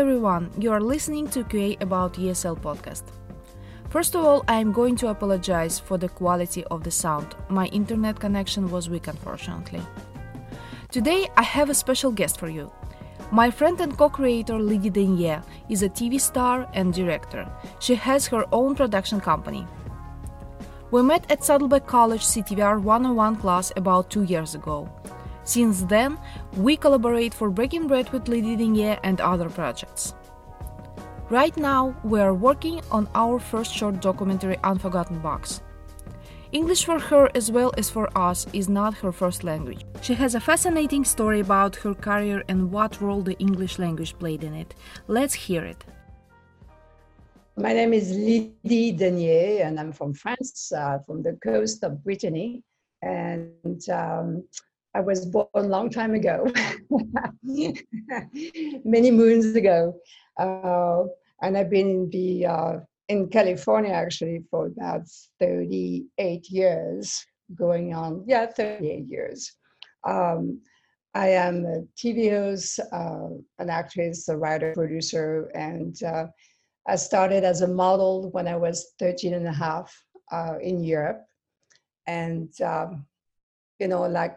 everyone, you are listening to QA About ESL podcast. First of all, I am going to apologize for the quality of the sound. My internet connection was weak, unfortunately. Today, I have a special guest for you. My friend and co creator Lydie Denier is a TV star and director. She has her own production company. We met at Saddleback College CTVR 101 class about two years ago. Since then, we collaborate for Breaking Bread with Lydie Denier and other projects. Right now, we are working on our first short documentary Unforgotten Box. English for her as well as for us is not her first language. She has a fascinating story about her career and what role the English language played in it. Let's hear it. My name is Lydie Denier, and I'm from France, uh, from the coast of Brittany. And um, I was born a long time ago, many moons ago. Uh, and I've been in the uh, in California actually for about 38 years, going on, yeah, 38 years. Um, I am a TV host, uh, an actress, a writer, producer, and uh, I started as a model when I was 13 and a half uh, in Europe. And, um, you know, like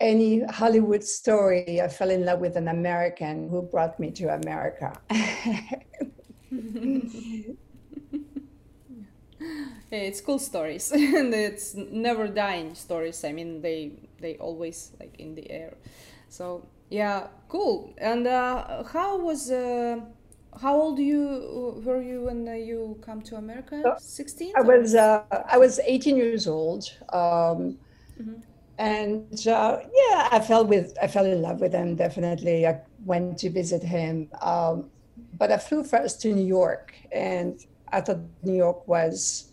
any Hollywood story, I fell in love with an American who brought me to America. it's cool stories. And it's never dying stories. I mean they they always like in the air. So yeah cool. And uh, how was uh, how old you were you when uh, you come to america? 16 i was uh, i was 18 years old. Um, mm-hmm. And uh, yeah i fell with i fell in love with him definitely i went to visit him um, but i flew first to new york and i thought new york was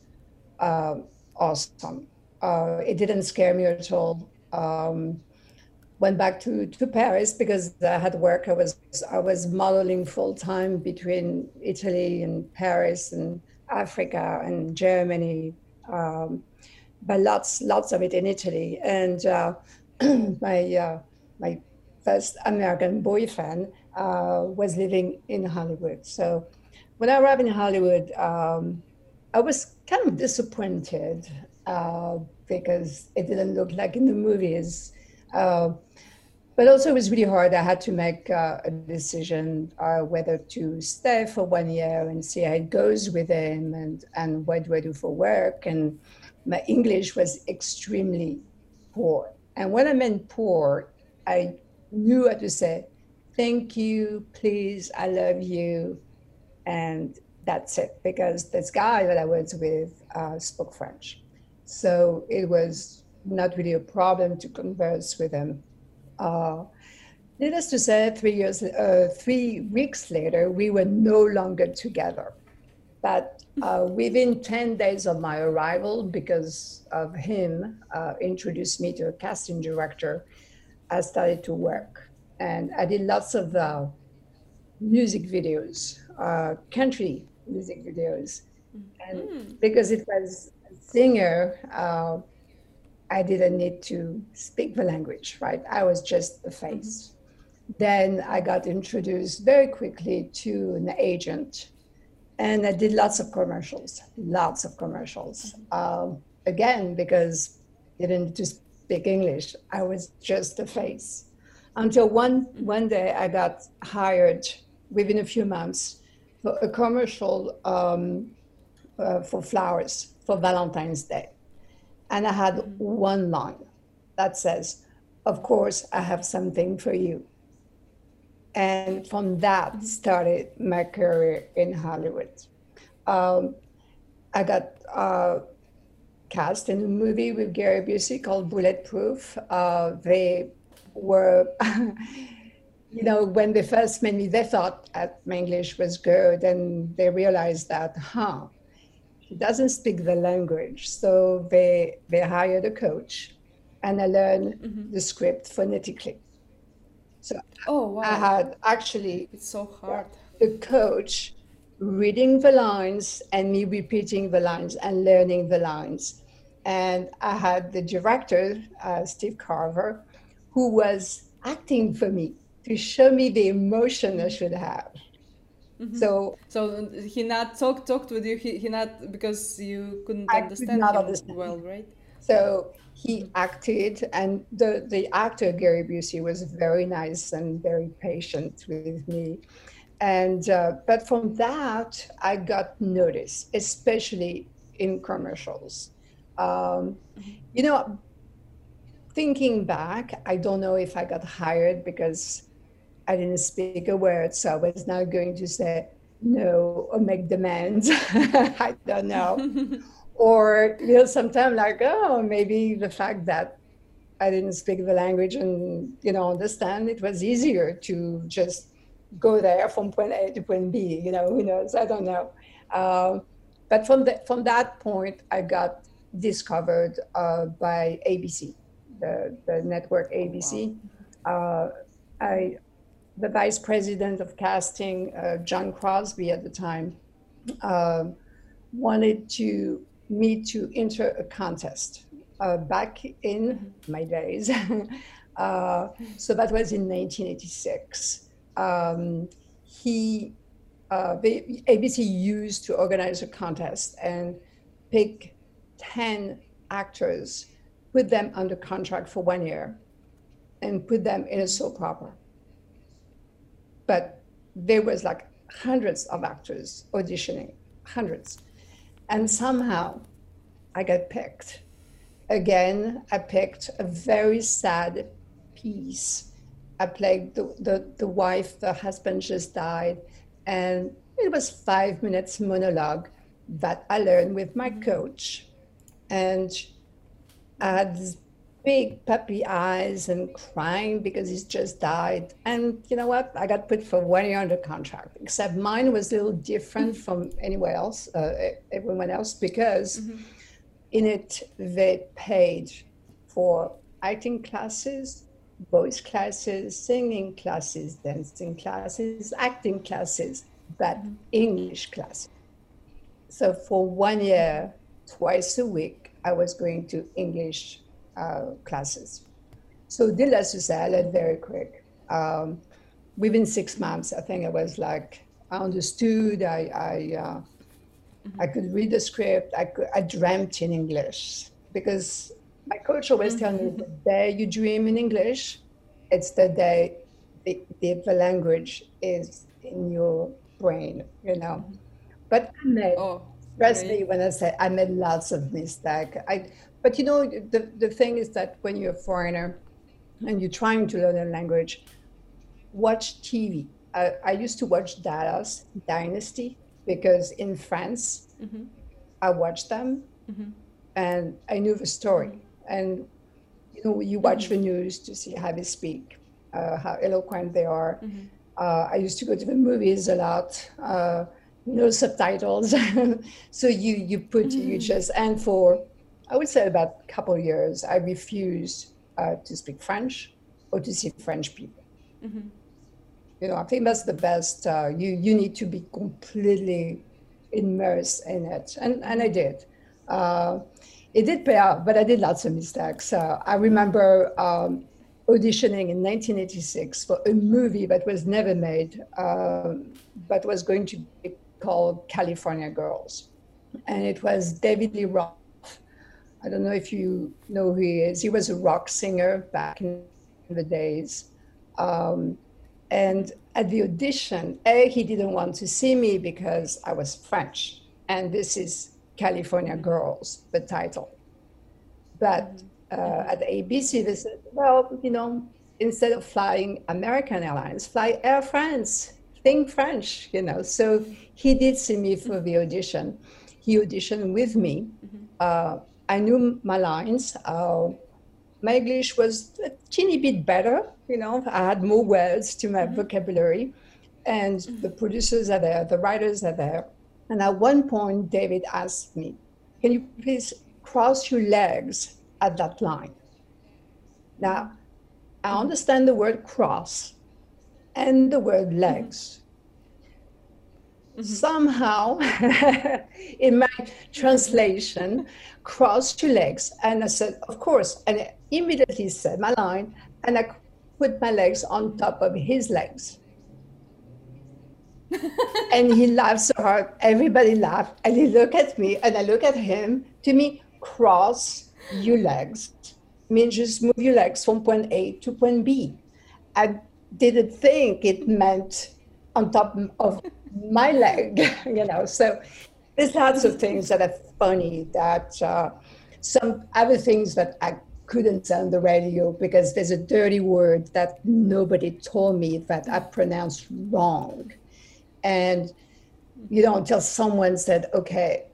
uh, awesome. Uh, it didn't scare me at all. Um, went back to, to Paris because I had work. I was I was modeling full time between Italy and Paris and Africa and Germany, um, but lots lots of it in Italy. And uh, my uh, my first American boyfriend uh, was living in Hollywood. So when I arrived in Hollywood, um, I was kind of disappointed uh, because it didn't look like in the movies. Uh, but also, it was really hard. I had to make uh, a decision whether to stay for one year and see how it goes with him and, and what do I do for work. And my English was extremely poor. And when I meant poor, I knew how to say, thank you, please, I love you. And that's it because this guy that I was with uh, spoke French. So it was not really a problem to converse with him. Uh, needless to say, three years, uh, three weeks later, we were no longer together. But uh, within 10 days of my arrival, because of him uh, introduced me to a casting director, I started to work. And I did lots of uh, music videos, uh, country music videos. And mm. because it was a singer, uh, I didn't need to speak the language, right? I was just the face. Mm-hmm. Then I got introduced very quickly to an agent, and I did lots of commercials, lots of commercials. Um, again, because I didn't to speak English, I was just a face. Until one mm-hmm. one day, I got hired within a few months for a commercial um, uh, for flowers for Valentine's Day. And I had one line that says, Of course, I have something for you. And from that started my career in Hollywood. Um, I got uh, cast in a movie with Gary Busey called Bulletproof. Uh, they were you know, when they first met me, they thought that my English was good, and they realized that, huh, he doesn't speak the language. So they they hired a coach, and I learned mm-hmm. the script phonetically. So oh, wow. I had actually it's so hard. The coach reading the lines and me repeating the lines and learning the lines. And I had the director, uh, Steve Carver, who was acting for me to show me the emotion I should have. Mm-hmm. So so he not talked talked with you. He, he not because you couldn't I understand could him understand. well, right? So he acted, and the the actor Gary Busey was very nice and very patient with me. And uh, but from that, I got noticed, especially in commercials. Um, you know, thinking back, I don't know if I got hired because I didn't speak a word, so I was not going to say no or make demands. I don't know. or, you know, sometimes like, oh, maybe the fact that I didn't speak the language and, you know, understand, it was easier to just go there from point A to point B, you know, who knows? I don't know. Um, but from, the, from that point, I got discovered uh, by ABC, the, the network ABC. Oh, wow. uh, I the vice president of casting, uh, John Crosby at the time, uh, wanted to me to enter a contest uh, back in my days. Uh, so that was in 1986. Um, he, uh, ABC used to organize a contest and pick 10 actors, put them under contract for one year, and put them in a soap opera but there was like hundreds of actors auditioning, hundreds. And somehow I got picked. Again, I picked a very sad piece. I played the, the, the wife, the husband just died. And it was five minutes monologue that I learned with my mm-hmm. coach. And I had this big puppy eyes and crying because he's just died. And you know what? I got put for one year under contract, except mine was a little different from anywhere else, uh, everyone else, because mm-hmm. in it they paid for acting classes, voice classes, singing classes, dancing classes, acting classes, but mm-hmm. English classes. So for one year, twice a week, I was going to English uh, classes. So did to say, very quick. Um, within six months, I think I was like, I understood, I, I, uh, mm-hmm. I could read the script, I, could, I dreamt in English because my coach always mm-hmm. tells me the day you dream in English, it's the day the, the, the language is in your brain, you know. But I made, oh, trust me when I say I made lots of mistakes. I but you know, the, the thing is that when you're a foreigner and you're trying to learn a language, watch TV. I, I used to watch Dallas Dynasty because in France, mm-hmm. I watched them mm-hmm. and I knew the story. And you know, you watch mm-hmm. the news to see how they speak, uh, how eloquent they are. Mm-hmm. Uh, I used to go to the movies a lot. Uh, no subtitles, so you you put you mm-hmm. just and for I would say about a couple of years, I refused uh, to speak French or to see French people. Mm-hmm. You know, I think that's the best. Uh, you you need to be completely immersed in it, and and I did. Uh, it did pay off, but I did lots of mistakes. Uh, I remember um, auditioning in 1986 for a movie that was never made, um, but was going to be called California Girls, and it was David Lee Roth I don't know if you know who he is. He was a rock singer back in the days. Um, and at the audition, A, he didn't want to see me because I was French. And this is California Girls, the title. But uh, at ABC, they said, well, you know, instead of flying American Airlines, fly Air France, think French, you know. So he did see me for the audition. He auditioned with me. Mm-hmm. Uh, I knew my lines. Uh, my English was a teeny bit better, you know, I had more words to my mm-hmm. vocabulary. And mm-hmm. the producers are there, the writers are there. And at one point, David asked me, Can you please cross your legs at that line? Now, I understand the word cross and the word mm-hmm. legs. Mm-hmm. Somehow, in my translation, cross two legs. And I said, Of course. And I immediately said my line, and I put my legs on top of his legs. and he laughed so hard. Everybody laughed. And he looked at me and I look at him. To me, cross your legs means just move your legs from point A to point B. I didn't think it meant on top of my leg, you know. So there's lots of things that are funny that uh, some other things that I couldn't say on the radio because there's a dirty word that nobody told me that I pronounced wrong. And you know, until someone said, okay,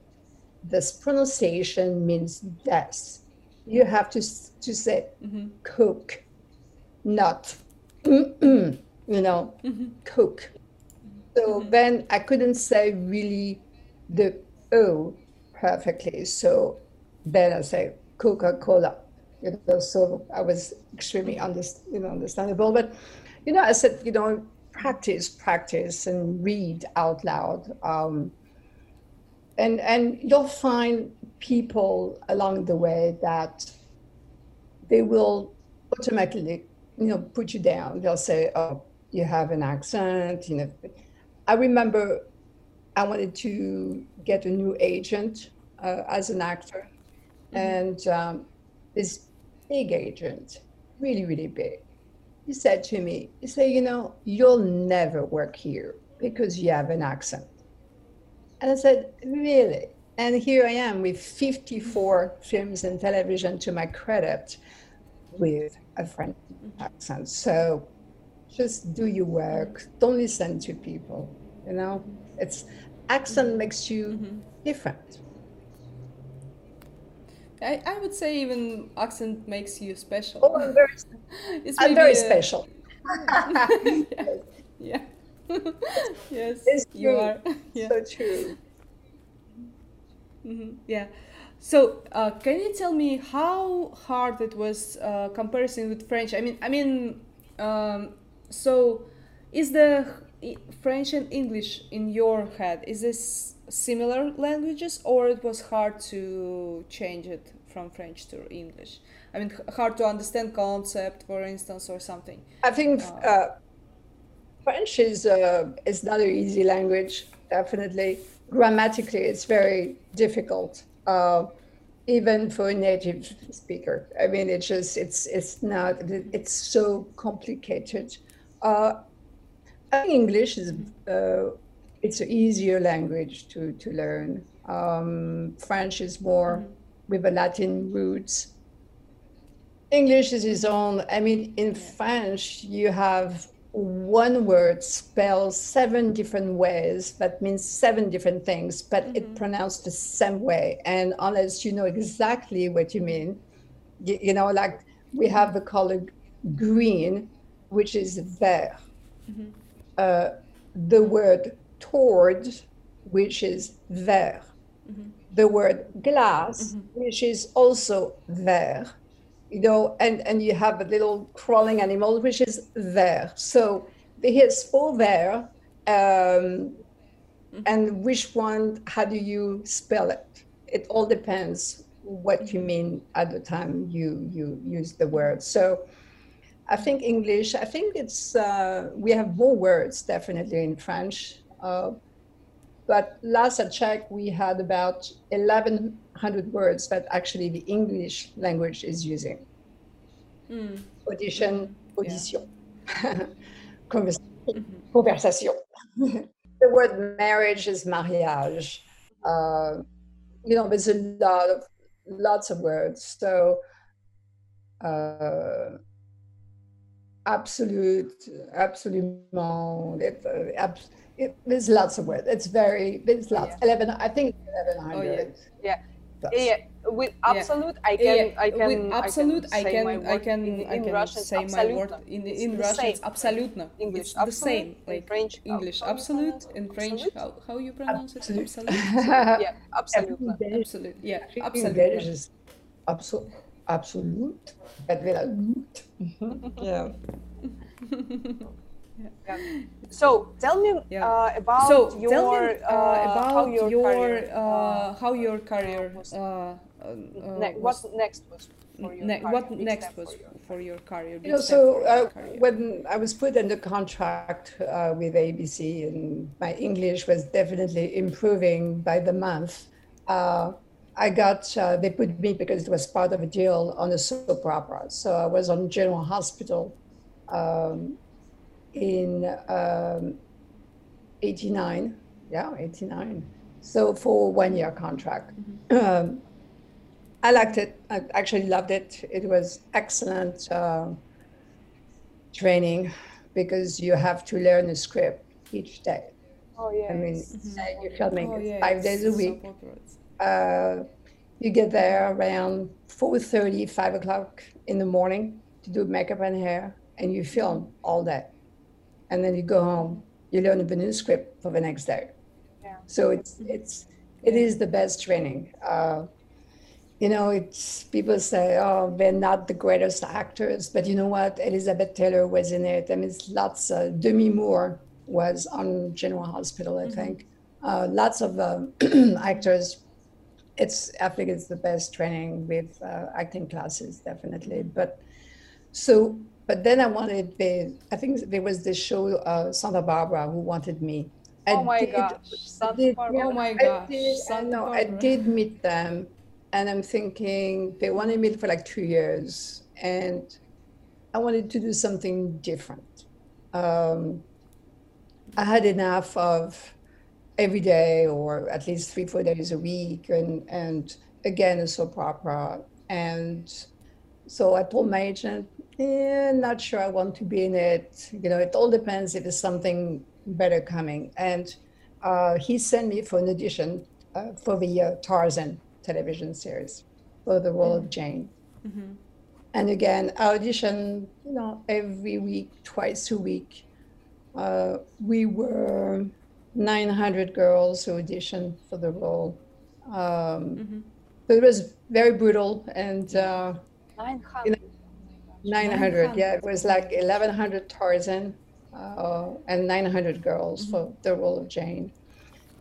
this pronunciation means this, you have to, to say mm-hmm. cook, not, you know, mm-hmm. cook. So mm-hmm. then I couldn't say really the O perfectly. So then I say Coca Cola. You know, so I was extremely under, you know, understandable. But you know, I said, you know, practice, practice, and read out loud. Um, and and you'll find people along the way that they will automatically, you know, put you down. They'll say, "Oh, you have an accent," you know. I remember I wanted to get a new agent uh, as an actor, mm-hmm. and um, this big agent, really, really big he said to me, he said, you know, you'll never work here because you have an accent. And I said, really? And here I am with 54 films and television to my credit with a French accent. So just do your work. Don't listen to people. You know, it's accent makes you mm-hmm. different. I, I would say even accent makes you special. Oh, I'm very, it's I'm very a... special. yeah. yes, it's you are. Yeah. So true. Mm-hmm. Yeah. So, uh, can you tell me how hard it was uh, comparison with French? I mean, I mean, um, so is the French and English in your head is this similar languages or it was hard to change it from French to English? I mean, hard to understand concept, for instance, or something. I think uh, uh, French is uh, is not an easy language. Definitely, grammatically, it's very difficult, uh, even for a native speaker. I mean, it's just it's it's not it's so complicated. Uh, English is uh, it's an easier language to, to learn. Um, French is more mm-hmm. with a Latin roots. English is its own. I mean, in French, you have one word spells seven different ways that means seven different things, but mm-hmm. it pronounced the same way. And unless you know exactly what you mean, you, you know, like we have the color green, which is vert. Mm-hmm. Uh, the word towards, which is vers. Mm-hmm. The word glass, mm-hmm. which is also verre. You know, and, and you have a little crawling animal, which is ver. So here's four there. Um, mm-hmm. and which one, how do you spell it? It all depends what you mean at the time you, you use the word. So I think English, I think it's, uh, we have more words definitely in French uh, but last I checked, we had about 1,100 words that actually the English language is using. Mm. Audition, audition, yeah. conversation. Mm-hmm. conversation. the word marriage is mariage. Uh, you know, there's a lot of lots of words. So, uh, absolute, absolument, it, uh, abs- it, there's lots of words. It's very there's lots. Yeah. Eleven, I think eleven hundred. Oh, yeah. yeah. yeah. With absolute, I can, I can, with absolute, I can, I can, in, I can Russian, say my word in in Russian. It's absolutno. English, it's the same. Like French, English, absolute. In French, how how you pronounce it? Absolute. yeah, absolute. Absolute. Yeah, absolute. Absolute. Absolute. But without. Yeah. Yeah. So tell me yeah. uh, about so your tell me, uh, uh about how your, your career, uh, how your career uh, uh, ne- what next was for your ne- career, what next was for, for your career? You know, so uh, when I was put under contract uh, with ABC, and my English was definitely improving by the month. Uh, I got uh, they put me because it was part of a deal on a soap opera. So I was on General Hospital um, in um, '89. Yeah, '89. So for one year contract. Mm-hmm. Um, I liked it. I actually loved it. It was excellent uh, training because you have to learn a script each day. Oh yeah. I mean, mm-hmm. you're filming oh, five days a week. So uh, you get there around 4.30, 5 o'clock in the morning to do makeup and hair, and you film all day. And then you go home, you learn a new script for the next day. Yeah. So it's, it's, it is the best training. Uh, you know, it's people say, oh, they're not the greatest actors, but you know what? Elizabeth Taylor was in it. I mean, it's lots. Uh, Demi Moore was on General Hospital, I mm-hmm. think. Uh, lots of uh, actors. It's I think it's the best training with uh, acting classes, definitely. But so, but then I wanted the. I think there was this show, uh, Santa Barbara, who wanted me. I oh my did, gosh, Santa did, Barbara! oh my gosh, I did, I know. I did meet them and I'm thinking they wanted me for like two years, and I wanted to do something different. Um, I had enough of every day, or at least three, four days a week, and and again a soap opera. And so I told my agent, "Yeah, not sure I want to be in it. You know, it all depends if there's something better coming." And uh, he sent me for an audition uh, for the uh, Tarzan television series for the role mm-hmm. of Jane. Mm-hmm. And again, audition, you know, every week, twice a week. Uh, we were 900 girls who auditioned for the role. Um, mm-hmm. It was very brutal and uh, 900. You know, 900, yeah, it was like 1100 Tarzan uh, and 900 girls mm-hmm. for the role of Jane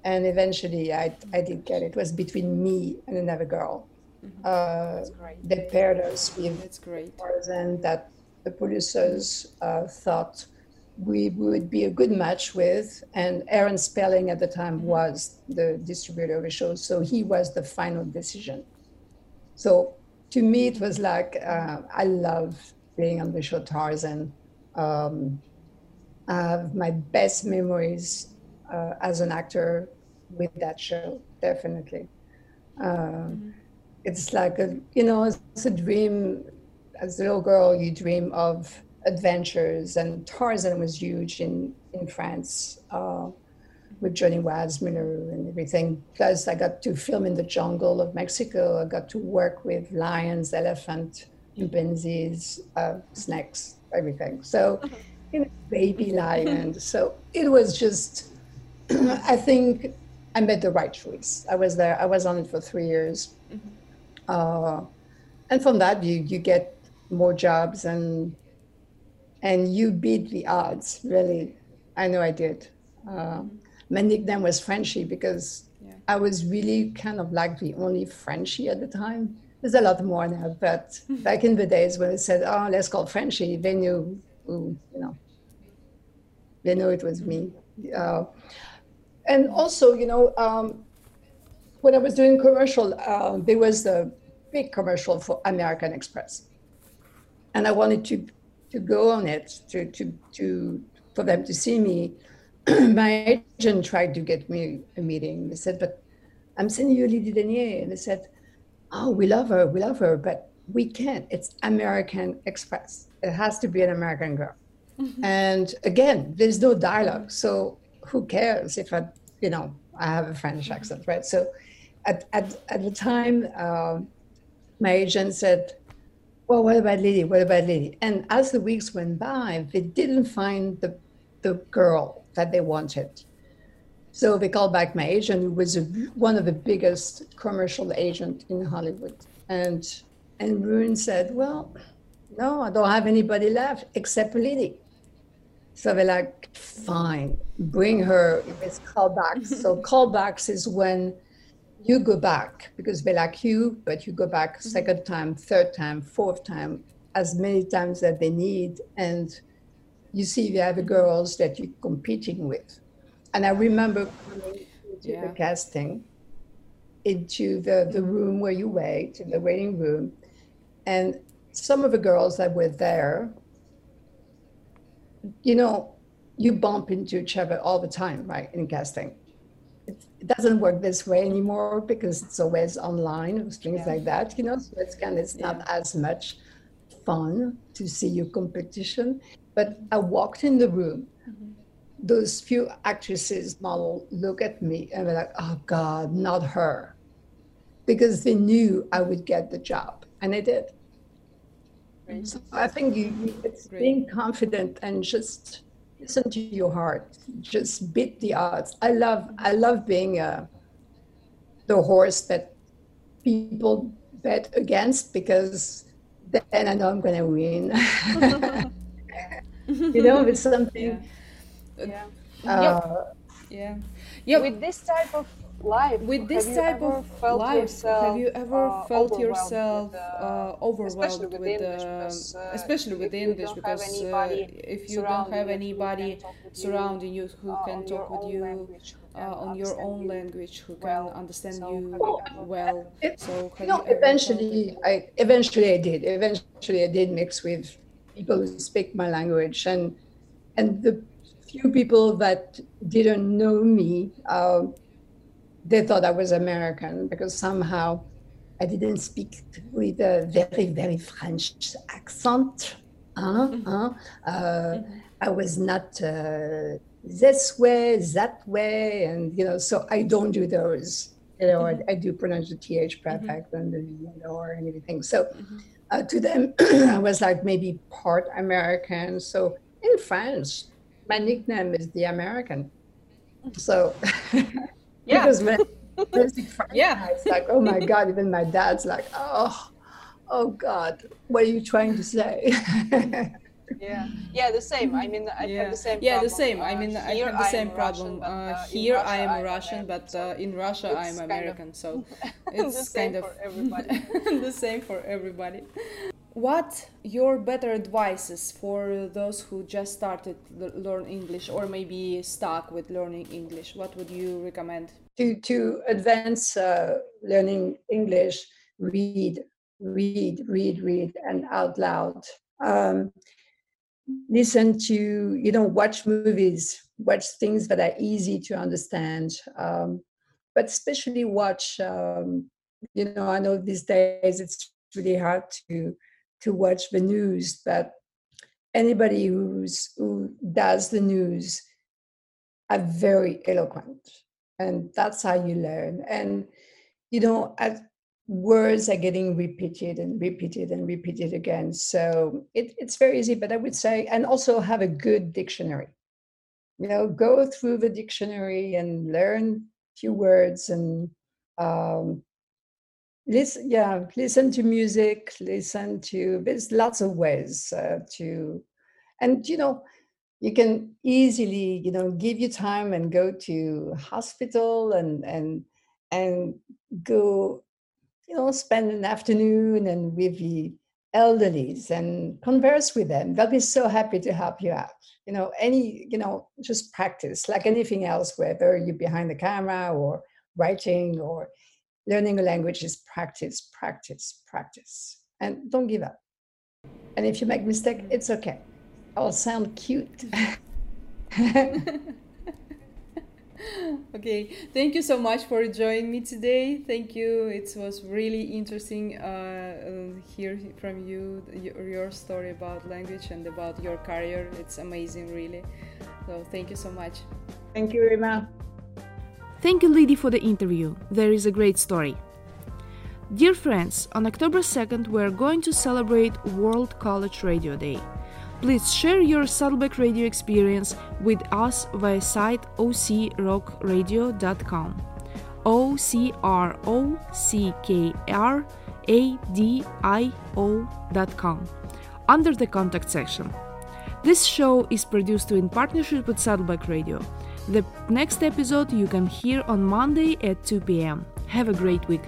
and eventually I, I did get it. It was between me and another girl. Mm-hmm. Uh, they paired us with That's great. Tarzan that the producers uh, thought we would be a good match with. And Aaron Spelling at the time mm-hmm. was the distributor of the show, so he was the final decision. So to me, it was like uh, I love being on the show Tarzan. Um, I have my best memories uh, as an actor with that show, definitely. Uh, mm-hmm. It's like a, you know, it's a dream. As a little girl, you dream of adventures, and Tarzan was huge in in France uh, with Johnny Weissmuller and everything. Plus, I got to film in the jungle of Mexico. I got to work with lions, elephant, chimpanzees, uh, snakes, everything. So, you know, baby lions. So it was just I think I made the right choice. I was there. I was on it for three years, mm-hmm. uh, and from that you you get more jobs and and you beat the odds. Really, I know I did. Uh, mm-hmm. My nickname was Frenchie because yeah. I was really kind of like the only Frenchie at the time. There's a lot more now, but back in the days when it said, "Oh, let's call Frenchie," they knew, who, you know, they knew it was me. Uh, and also, you know, um, when I was doing commercial, uh, there was a big commercial for American Express, and I wanted to to go on it to to to for them to see me. My agent tried to get me a meeting. They said, "But I'm sending you Lydie Denier," and they said, "Oh, we love her, we love her, but we can't. It's American Express. It has to be an American girl." Mm-hmm. And again, there's no dialogue, so who cares if I, you know, I have a French accent, right? So at, at, at the time, uh, my agent said, well, what about Lydie? What about Lydie? And as the weeks went by, they didn't find the, the girl that they wanted. So they called back my agent, who was a, one of the biggest commercial agent in Hollywood. And, and Rune said, well, no, I don't have anybody left except Lydie. So they're like, fine, bring her with callbacks. so callbacks is when you go back because they like you, but you go back mm-hmm. second time, third time, fourth time, as many times that they need. And you see the other girls that you're competing with. And I remember coming into yeah. the casting, into the, the mm-hmm. room where you wait, in the waiting room. And some of the girls that were there, you know, you bump into each other all the time, right, in casting it doesn't work this way anymore because it's always online things yeah. like that you know so it's kind of it's not as much fun to see your competition but i walked in the room. Mm-hmm. those few actresses model look at me and they're like oh god not her. Because they knew i would get the job and i did. Mm-hmm. so i think you, it's Great. being confident and just listen to your heart. Just beat the odds. I love i love being uh, the horse that people bet against because then i know i'm going to win you know it's something yeah. Yeah. Uh, yeah. Yeah with this type of life with this type of life have you ever uh, felt yourself uh, overwhelmed with the uh, especially with english because uh, if you don't have anybody surrounding you who uh, can talk with you uh, on your own language who can understand you well. So you know eventually i eventually i did. Eventually i did mix with people who speak my language and and the few people that didn't know me they thought I was American because somehow I didn't speak with a very, very French accent. Mm-hmm. Uh, mm-hmm. I was not uh, this way, that way, and you know, so I don't do those. You know, mm-hmm. I, I, do pronounce the th perfect mm-hmm. and the you know, or anything. So mm-hmm. Uh, to them, I was like maybe part American. So in France, my nickname is the American. So Yeah. because when yeah, it's like, oh my God, even my dad's like, oh, oh God, what are you trying to say? yeah. Yeah the same. I mean i yeah. have the same yeah problem. the same. I mean uh, i have the same problem. Russian, uh, uh, here i am russian but uh, in russia i'm american of, so it's kind of everybody. the same for everybody. What your better advices for those who just started to learn english or maybe stuck with learning english? What would you recommend? To to advance uh, learning english read read read read and out loud. Um, listen to you know watch movies watch things that are easy to understand um, but especially watch um, you know i know these days it's really hard to to watch the news, but anybody who's who does the news are very eloquent, and that's how you learn. And you know, as words are getting repeated and repeated and repeated again, so it, it's very easy. But I would say, and also have a good dictionary. You know, go through the dictionary and learn a few words and um, listen yeah listen to music listen to there's lots of ways uh, to and you know you can easily you know give you time and go to hospital and and and go you know spend an afternoon and with the elderlies and converse with them they'll be so happy to help you out you know any you know just practice like anything else whether you're behind the camera or writing or learning a language is practice, practice, practice. And don't give up. And if you make mistake, it's okay. I'll sound cute. okay thank you so much for joining me today thank you it was really interesting uh, uh, hear from you your, your story about language and about your career it's amazing really so thank you so much thank you Rima. Thank you, Lydie, for the interview. There is a great story. Dear friends, on October 2nd, we are going to celebrate World College Radio Day. Please share your Saddleback Radio experience with us via site ocrockradio.com. O C R O C K R A D I O.com under the contact section. This show is produced in partnership with Saddleback Radio. The next episode you can hear on Monday at 2 pm. Have a great week.